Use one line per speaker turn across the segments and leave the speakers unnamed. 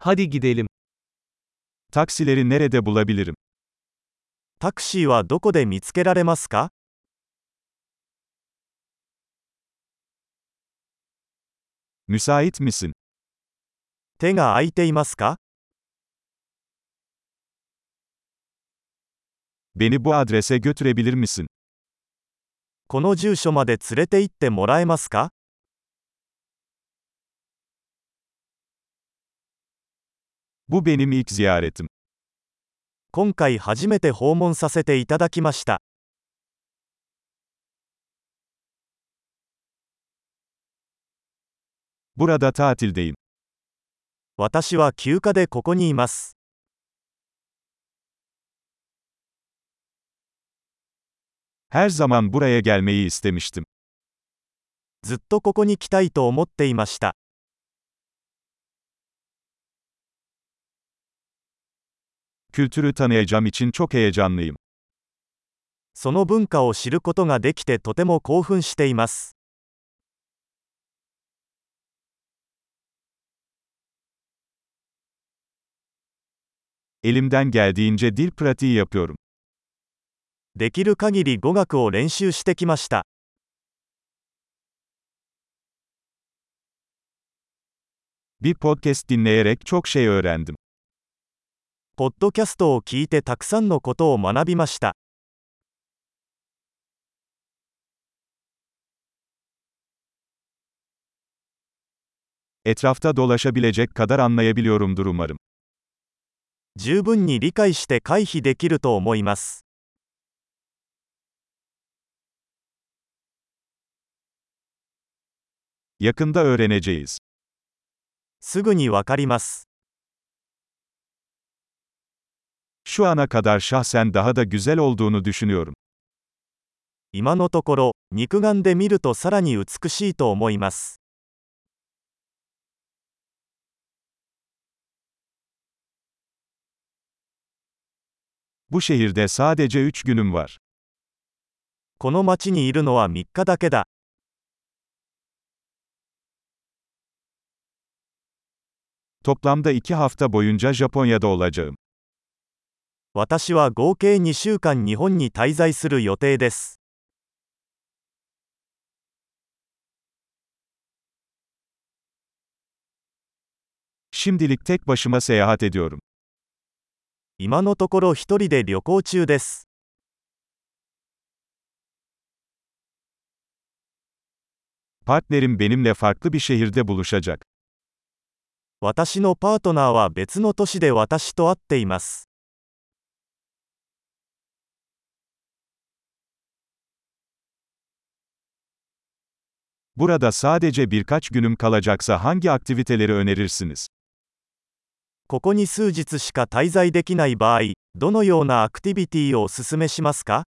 Hadi gidelim.
Taksileri nerede bulabilirim?
タクシーはどこで見つけられますか
Müsait misin?
手が空いていますか
Beni bu adrese götürebilir misin?
この住所まで連れて行ってもらえますか
Bu benim ilk ziyaretim.
今回初めて訪問させていただきました。
Burada tatildeyim.
私は休暇でここにいます。
Her zaman buraya gelmeyi istemiştim.
ずっとここに来たいと思っていました。
Kültürü tanıyacağım için çok heyecanlıyım.
その文化を知ることができてとても興奮しています。
Elimden geldiğince dil pratiği yapıyorum.
できる限り語学を練習してきました。
Bir podcast dinleyerek çok şey öğrendim.
ポッドキャストを聞いてたくさんのことを学びました。
Etrafta dolaşabilecek kadar anlayabiliyorumdur umarım.
十分に理解して回避できると思います。
Yakında öğreneceğiz.
すぐにわかります。
Şu ana kadar şahsen daha da güzel olduğunu düşünüyorum.
今のところ、肉眼で見るとさらに美しいと思います。
Bu şehirde sadece 3 günüm var.
この町にいるのは3日だけだ。
Toplamda 2 hafta boyunca Japonya'da olacağım.
私は合計2週間日本に滞在する予定です。
Şimdilik tek başıma seyahat ediyorum.
今のところ一人で旅行中です。
Partnerim benimle farklı bir şehirde buluşacak.
私のパートナーは別の都市で私と会っています。
Burada sadece birkaç günüm kalacaksa hangi aktiviteleri önerirsiniz?
ここに数日しか滞在できない場合、どのようなアクティビティをお勧めしますか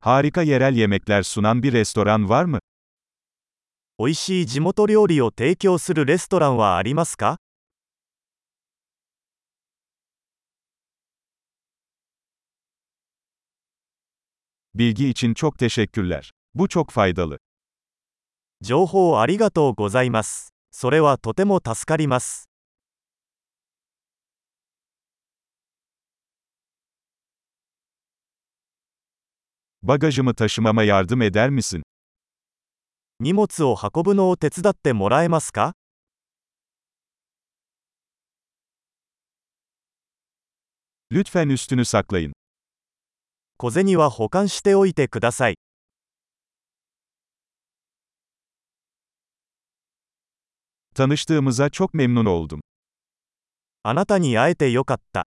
Harika yerel yemekler sunan bir restoran var mı?
美味しい地元料理を提供するレストランはありますか
Bilgi için çok teşekkürler. Bu çok faydalı.
情報ありがとうございます。それはとても助かります。
Bagajımı taşımama yardım eder misin?
荷物を運ぶのを手伝ってもらえますか
Lütfen üstünü saklayın.
小銭は保管しておいてください。
Tanıştığımıza çok memnun oldum.
あなたに会えてよかった。